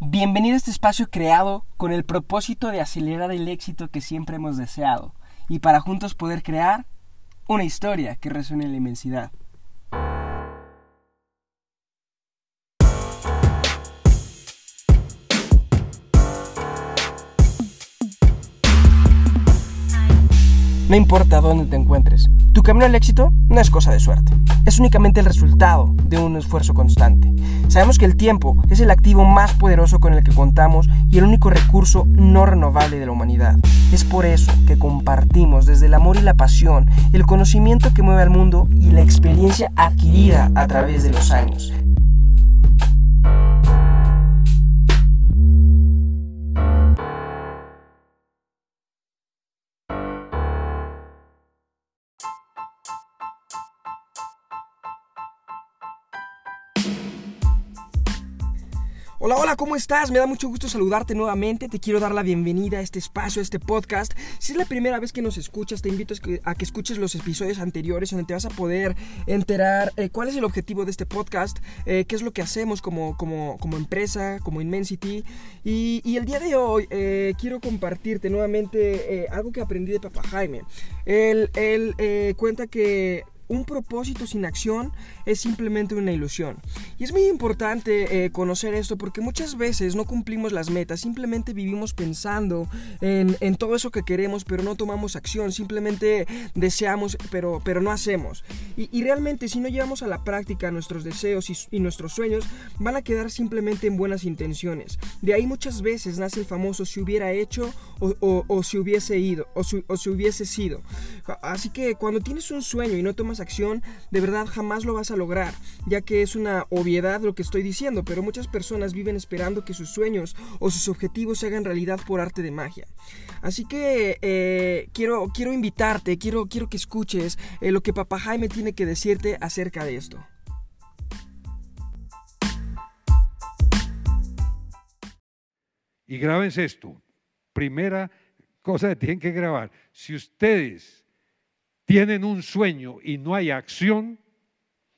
Bienvenido a este espacio creado con el propósito de acelerar el éxito que siempre hemos deseado y para juntos poder crear una historia que resuene en la inmensidad. No importa dónde te encuentres, tu camino al éxito no es cosa de suerte, es únicamente el resultado de un esfuerzo constante. Sabemos que el tiempo es el activo más poderoso con el que contamos y el único recurso no renovable de la humanidad. Es por eso que compartimos desde el amor y la pasión el conocimiento que mueve al mundo y la experiencia adquirida a través de los años. Hola, hola, ¿cómo estás? Me da mucho gusto saludarte nuevamente. Te quiero dar la bienvenida a este espacio, a este podcast. Si es la primera vez que nos escuchas, te invito a que escuches los episodios anteriores donde te vas a poder enterar eh, cuál es el objetivo de este podcast, eh, qué es lo que hacemos como, como, como empresa, como Immensity. Y, el día de hoy eh, quiero compartirte nuevamente algo que aprendí de Papá Jaime. Él, él cuenta que un propósito sin acción es simplemente una ilusión. Y es muy importante eh, conocer esto porque muchas veces no cumplimos las metas, simplemente vivimos pensando en, todo eso que queremos, pero no tomamos acción, simplemente deseamos, pero, pero no hacemos. Y, realmente si no llevamos a la práctica nuestros deseos y, nuestros sueños, van a quedar simplemente en buenas intenciones. De ahí muchas veces nace el famoso si hubiera hecho o, si hubiese ido, o, o si hubiese sido. Así que cuando tienes un sueño y no tomas acción, de verdad jamás lo vas a lograr, ya que es una obviedad lo que estoy diciendo, pero muchas personas viven esperando que sus sueños o sus objetivos se hagan realidad por arte de magia. Así que eh, quiero, quiero invitarte, quiero, quiero que escuches eh, lo que Papá Jaime tiene que decirte acerca de esto. Y grábense esto. Primera cosa que tienen que grabar. Si ustedes tienen un sueño y no hay acción,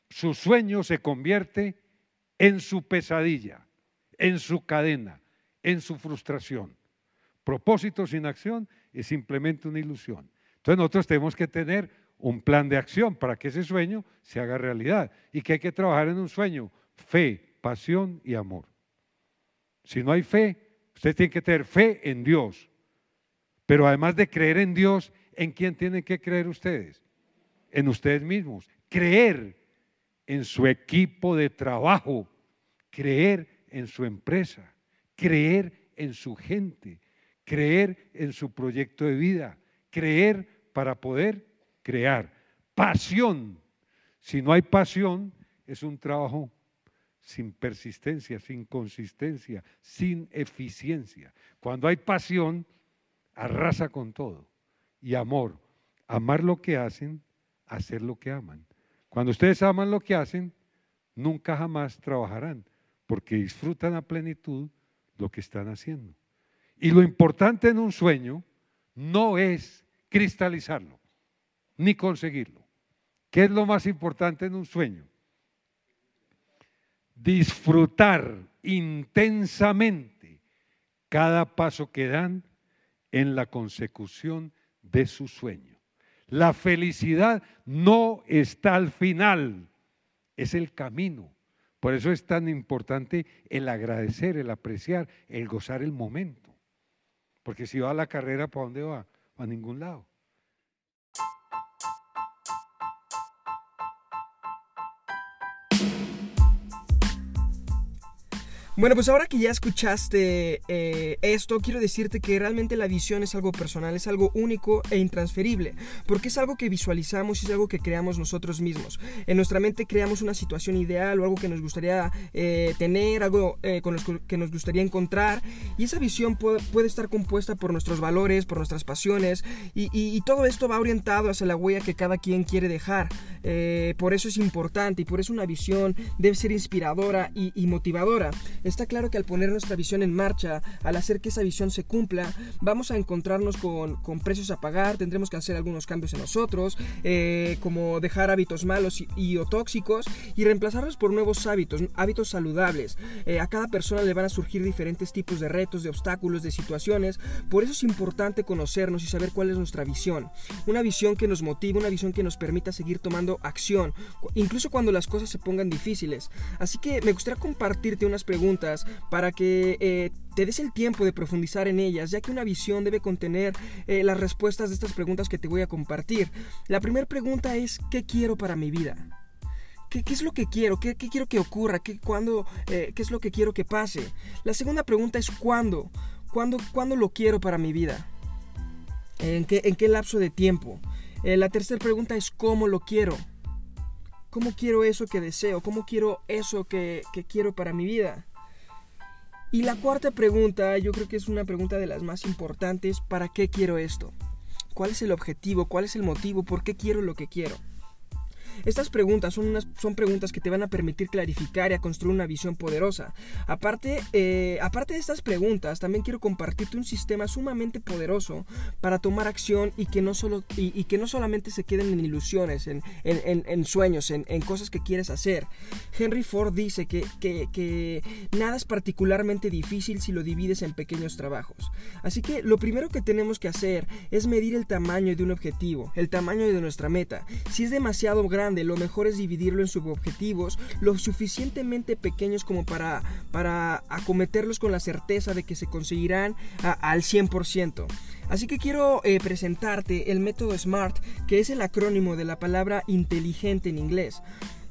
su sueño se convierte en su pesadilla, en su cadena, en su frustración. Propósito sin acción es simplemente una ilusión. Entonces nosotros tenemos que tener un plan de acción para que ese sueño se haga realidad y que hay que trabajar en un sueño, fe, pasión y amor. Si no hay fe, usted tiene que tener fe en Dios, pero además de creer en Dios, ¿En quién tienen que creer ustedes? En ustedes mismos. Creer en su equipo de trabajo, creer en su empresa, creer en su gente, creer en su proyecto de vida, creer para poder crear. Pasión. Si no hay pasión, es un trabajo sin persistencia, sin consistencia, sin eficiencia. Cuando hay pasión, arrasa con todo y amor. Amar lo que hacen, hacer lo que aman. Cuando ustedes aman lo que hacen, nunca jamás trabajarán, porque disfrutan a plenitud lo que están haciendo. Y lo importante en un sueño no es cristalizarlo, ni conseguirlo. ¿Qué es lo más importante en un sueño? Disfrutar intensamente cada paso que dan en la consecución de su sueño. La felicidad no está al final, es el camino. Por eso es tan importante el agradecer, el apreciar, el gozar el momento. Porque si va a la carrera, ¿para dónde va? A ningún lado. Bueno, pues ahora que ya escuchaste eh, esto, quiero decirte que realmente la visión es algo personal, es algo único e intransferible, porque es algo que visualizamos y es algo que creamos nosotros mismos. En nuestra mente creamos una situación ideal o algo que nos gustaría eh, tener, algo eh, con lo que nos gustaría encontrar, y esa visión puede, estar compuesta por nuestros valores, por nuestras pasiones, y, todo esto va orientado hacia la huella que cada quien quiere dejar. por eso es importante y por eso una visión debe ser inspiradora y motivadora Está claro que al poner nuestra visión en marcha, al hacer que esa visión se cumpla, vamos a encontrarnos con, precios a pagar, tendremos que hacer algunos cambios en nosotros, eh, como dejar hábitos malos y, o tóxicos y reemplazarlos por nuevos hábitos, hábitos saludables. Eh, a cada persona le van a surgir diferentes tipos de retos, de obstáculos, de situaciones, por eso es importante conocernos y saber cuál es nuestra visión. Una visión que nos motive, una visión que nos permita seguir tomando acción, incluso cuando las cosas se pongan difíciles. Así que me gustaría compartirte unas preguntas para que eh, te des el tiempo de profundizar en ellas, ya que una visión debe contener eh, las respuestas de estas preguntas que te voy a compartir. La primera pregunta es, ¿qué quiero para mi vida? ¿Qué, es lo que quiero? ¿Qué, quiero que ocurra? ¿Qué, eh, ¿Qué es lo que quiero que pase? La segunda pregunta es ¿cuándo? ¿Cuándo, ¿cuándo lo quiero para mi vida? ¿En qué, en qué lapso de tiempo? la tercera pregunta es ¿cómo lo quiero? ¿Cómo quiero eso que deseo? ¿Cómo quiero eso que, quiero para mi vida? Y la cuarta pregunta, yo creo que es una pregunta de las más importantes, ¿para qué quiero esto? ¿Cuál es el objetivo? ¿Cuál es el motivo? ¿Por qué quiero lo que quiero? Estas preguntas son, unas, son preguntas que te van a permitir clarificar y a construir una visión poderosa. Aparte, eh, aparte de estas preguntas, también quiero compartirte un sistema sumamente poderoso para tomar acción y que no, solo, y, que no solamente se queden en ilusiones, en, en, sueños, en, cosas que quieres hacer. Henry Ford dice que, que, que nada es particularmente difícil si lo divides en pequeños trabajos. Así que lo primero que tenemos que hacer es medir el tamaño de un objetivo, el tamaño de nuestra meta. Si es demasiado grande, lo mejor es dividirlo en subobjetivos lo suficientemente pequeños como para, para acometerlos con la certeza de que se conseguirán al 100%. Así que quiero eh, presentarte el método SMART, que es el acrónimo de la palabra inteligente en inglés.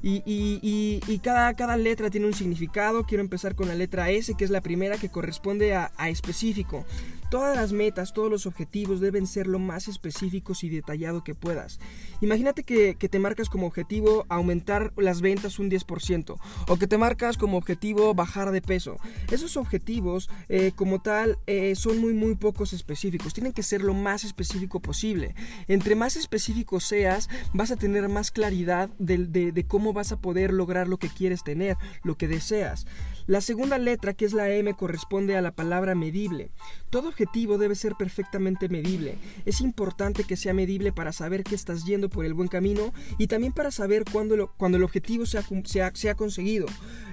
Y, cada, cada, letra tiene un significado. Quiero empezar con la letra S, que es la primera que corresponde a, a específico. Todas las metas, todos los objetivos deben ser lo más específicos y detallado que puedas. Imagínate que, te marcas como objetivo aumentar las ventas un 10% o que te marcas como objetivo bajar de peso. Esos objetivos eh, como tal eh, son muy muy pocos específicos. Tienen que ser lo más específico posible. Entre más específico seas, vas a tener más claridad de cómo vas a poder lograr lo que quieres tener, lo que deseas. La segunda letra, que es la M, corresponde a la palabra medible. Todo objetivo debe ser perfectamente medible. Es importante que sea medible para saber que estás yendo por el buen camino y también para saber cuándo, cuando el objetivo se ha, conseguido.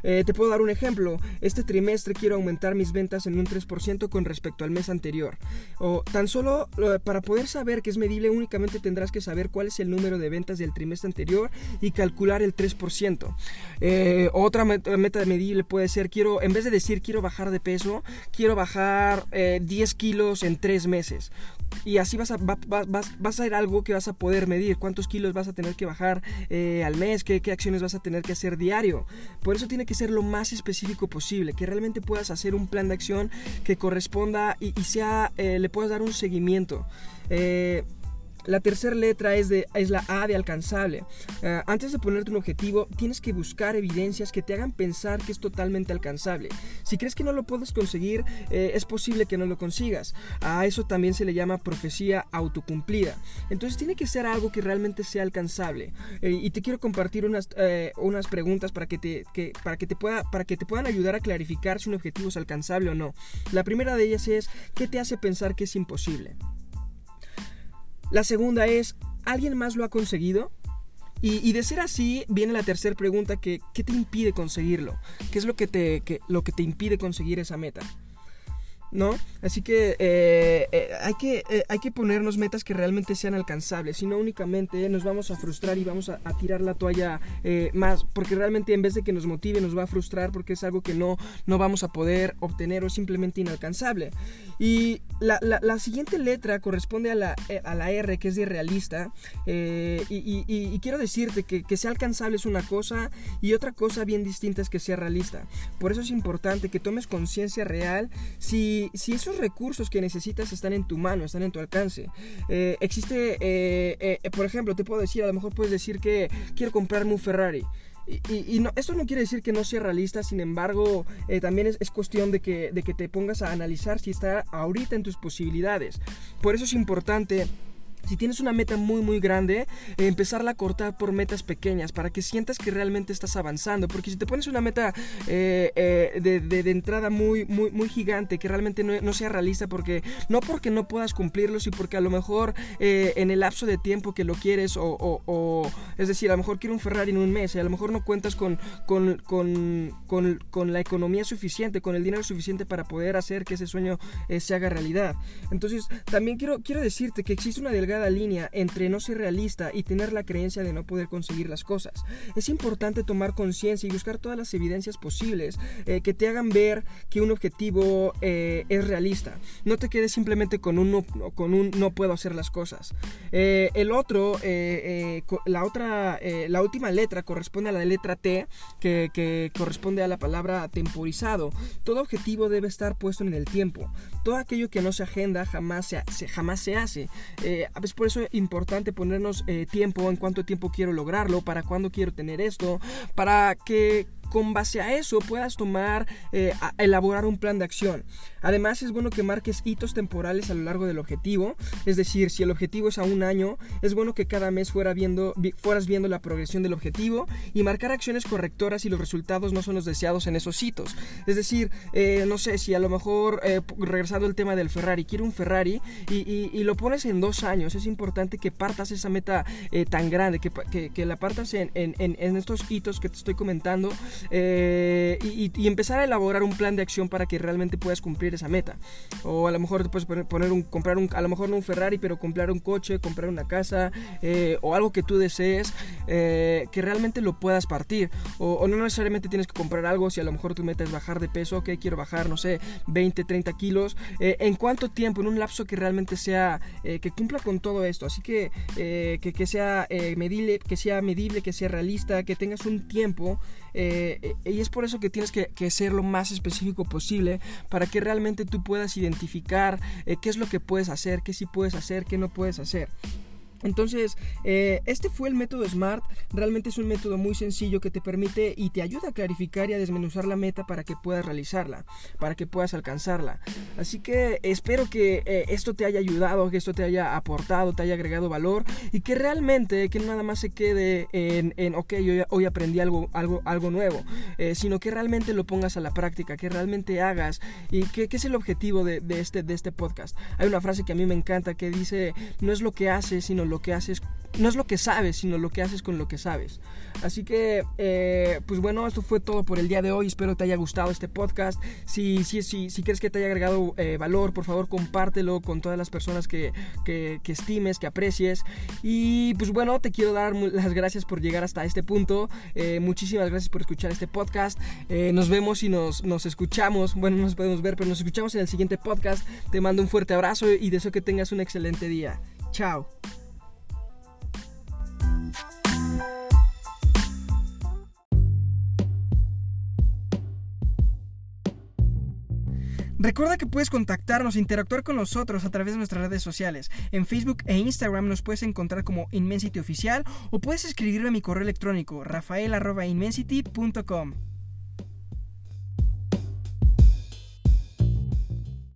Eh, te puedo dar un ejemplo. Este trimestre quiero aumentar mis ventas en un 3% con respecto al mes anterior. O tan solo para poder saber que es medible únicamente tendrás que saber cuál es el número de ventas del trimestre anterior y calcular el 3%. Eh, otra meta medible puede ser quiero, en vez de decir quiero bajar de peso, quiero bajar 10 eh, kilos en 3 meses. Y así vas a, vas, a ir algo que vas a poder medir, cuántos kilos vas a tener que bajar eh, al mes, qué, acciones vas a tener que hacer diario. Por eso tiene que ser lo más específico posible, que realmente puedas hacer un plan de acción que corresponda y, sea, eh, le puedas dar un seguimiento. La tercera letra es, de, es la A de alcanzable. Ah, antes de ponerte un objetivo, tienes que buscar evidencias que te hagan pensar que es totalmente alcanzable. Si crees que no lo puedes conseguir, eh, es posible que no lo consigas. A eso también se le llama profecía autocumplida. Entonces tiene que ser algo que realmente sea alcanzable. Eh, y te quiero compartir unas, eh, unas preguntas para que, te, para, que te pueda, para que te puedan ayudar a clarificar si un objetivo es alcanzable o no. La primera de ellas es, ¿qué te hace pensar que es imposible? La segunda es, ¿alguien más lo ha conseguido? Y, de ser así, viene la tercera pregunta que, ¿qué te impide conseguirlo? ¿Qué es lo que te, lo que te impide conseguir esa meta? ¿No? Así que, eh, eh, hay que eh, hay que ponernos metas que realmente sean alcanzables, si no únicamente nos vamos a frustrar y vamos a, tirar la toalla más, porque realmente en vez de que nos motive nos va a frustrar porque es algo que no, no vamos a poder obtener o simplemente inalcanzable. Y la, la, siguiente letra corresponde a la, a la R, que es de realista, y, y, quiero decirte que, que sea alcanzable es una cosa y otra cosa bien distinta es que sea realista. Por eso es importante que tomes conciencia real si si, esos recursos que necesitas están en tu mano, están en tu alcance, eh, existe, eh, eh, por ejemplo, te puedo decir, a lo mejor puedes decir que quiero comprarme un Ferrari. Y, esto no quiere decir que no sea realista, sin embargo, también es, cuestión de que, de que te pongas a analizar si está ahorita en tus posibilidades. Por eso es importante si tienes una meta muy muy grande, eh, empezarla a cortar por metas pequeñas para que sientas que realmente estás avanzando. Porque si te pones una meta eh, eh, de, entrada muy, muy, muy gigante, que realmente no, sea realista, porque no porque no puedas cumplirlo, sino porque a lo mejor en el lapso de tiempo que lo quieres, o, es decir, a lo mejor quiero un Ferrari en un mes, y a lo mejor no cuentas con, con, con, con, la economía suficiente, con el dinero suficiente para poder hacer que ese sueño se haga realidad. Entonces, también quiero, quiero decirte que existe una delgada línea entre no ser realista y tener la creencia de no poder conseguir las cosas. Es importante tomar conciencia y buscar todas las evidencias posibles eh, que te hagan ver que un objetivo eh, es realista. No te quedes simplemente con un no, con un no puedo hacer las cosas. Eh, el otro, la otra, la última letra corresponde a la letra T, que, corresponde a la palabra temporizado. Todo objetivo debe estar puesto en el tiempo. Todo aquello que no se agenda jamás se, jamás se hace. Es por eso importante ponernos tiempo en cuánto tiempo quiero lograrlo, para cuándo quiero tener esto, para que con base a eso puedas tomar, eh, elaborar un plan de acción. Además es bueno que marques hitos temporales a lo largo del objetivo, es decir, si el objetivo es a un año, es bueno que cada mes fueras viendo la progresión del objetivo y marcar acciones correctoras si los resultados no son los deseados en esos hitos. Es decir, eh, no sé, si a lo mejor, eh, regresando al tema del Ferrari, quiero un Ferrari y, lo pones en dos años, es importante que partas esa meta tan grande, que, la partas en, en estos hitos que te estoy comentando eh, y, empezar a elaborar un plan de acción para que realmente puedas cumplir esa meta. O a lo mejor te puedes poner un, comprar un, a lo mejor no un Ferrari, pero comprar un coche, comprar una casa eh, o algo que tú desees eh, que realmente lo puedas partir. O, no necesariamente tienes que comprar algo si a lo mejor tu meta es bajar de peso, ok, quiero bajar, no sé, 20, 30 kilos. ¿En cuánto tiempo? En un lapso que realmente sea, que cumpla con todo esto. Así que, que, que, sea medible, que sea medible, que sea realista, que tengas un tiempo eh, y es por eso que tienes que, ser lo más específico posible para que realmente tú puedas identificar eh, qué es lo que puedes hacer, qué sí puedes hacer, qué no puedes hacer. Entonces, eh, este fue el método SMART. Realmente es un método muy sencillo que te permite y te ayuda a clarificar y a desmenuzar la meta para que puedas realizarla, para que puedas alcanzarla. Así que espero que eh, esto te haya ayudado, que esto te haya aportado, te haya agregado valor y que realmente, que nada más se quede en, en ok, yo hoy aprendí algo, algo, algo nuevo, eh, sino que realmente lo pongas a la práctica, que realmente hagas y que, es el objetivo de, de, este, de este podcast. Hay una frase que a mí me encanta que dice, no es lo que haces, sino lo que haces, no es lo que sabes, sino lo que haces con lo que sabes. Así que, eh, pues bueno, esto fue todo por el día de hoy. Espero te haya gustado este podcast. Si, si, si, si quieres que te haya agregado eh, valor, por favor, compártelo con todas las personas que, que, estimes, que aprecies. Y pues bueno, te quiero dar las gracias por llegar hasta este punto. Eh, muchísimas gracias por escuchar este podcast. nos vemos y nos, nos escuchamos. Bueno, no nos podemos ver, pero nos escuchamos en el siguiente podcast. Te mando un fuerte abrazo y deseo que tengas un excelente día. Chao. Recuerda que puedes contactarnos e interactuar con nosotros a través de nuestras redes sociales. En Facebook e Instagram nos puedes encontrar como Inmensity Oficial o puedes escribirme a mi correo electrónico rafael.inmensity.com.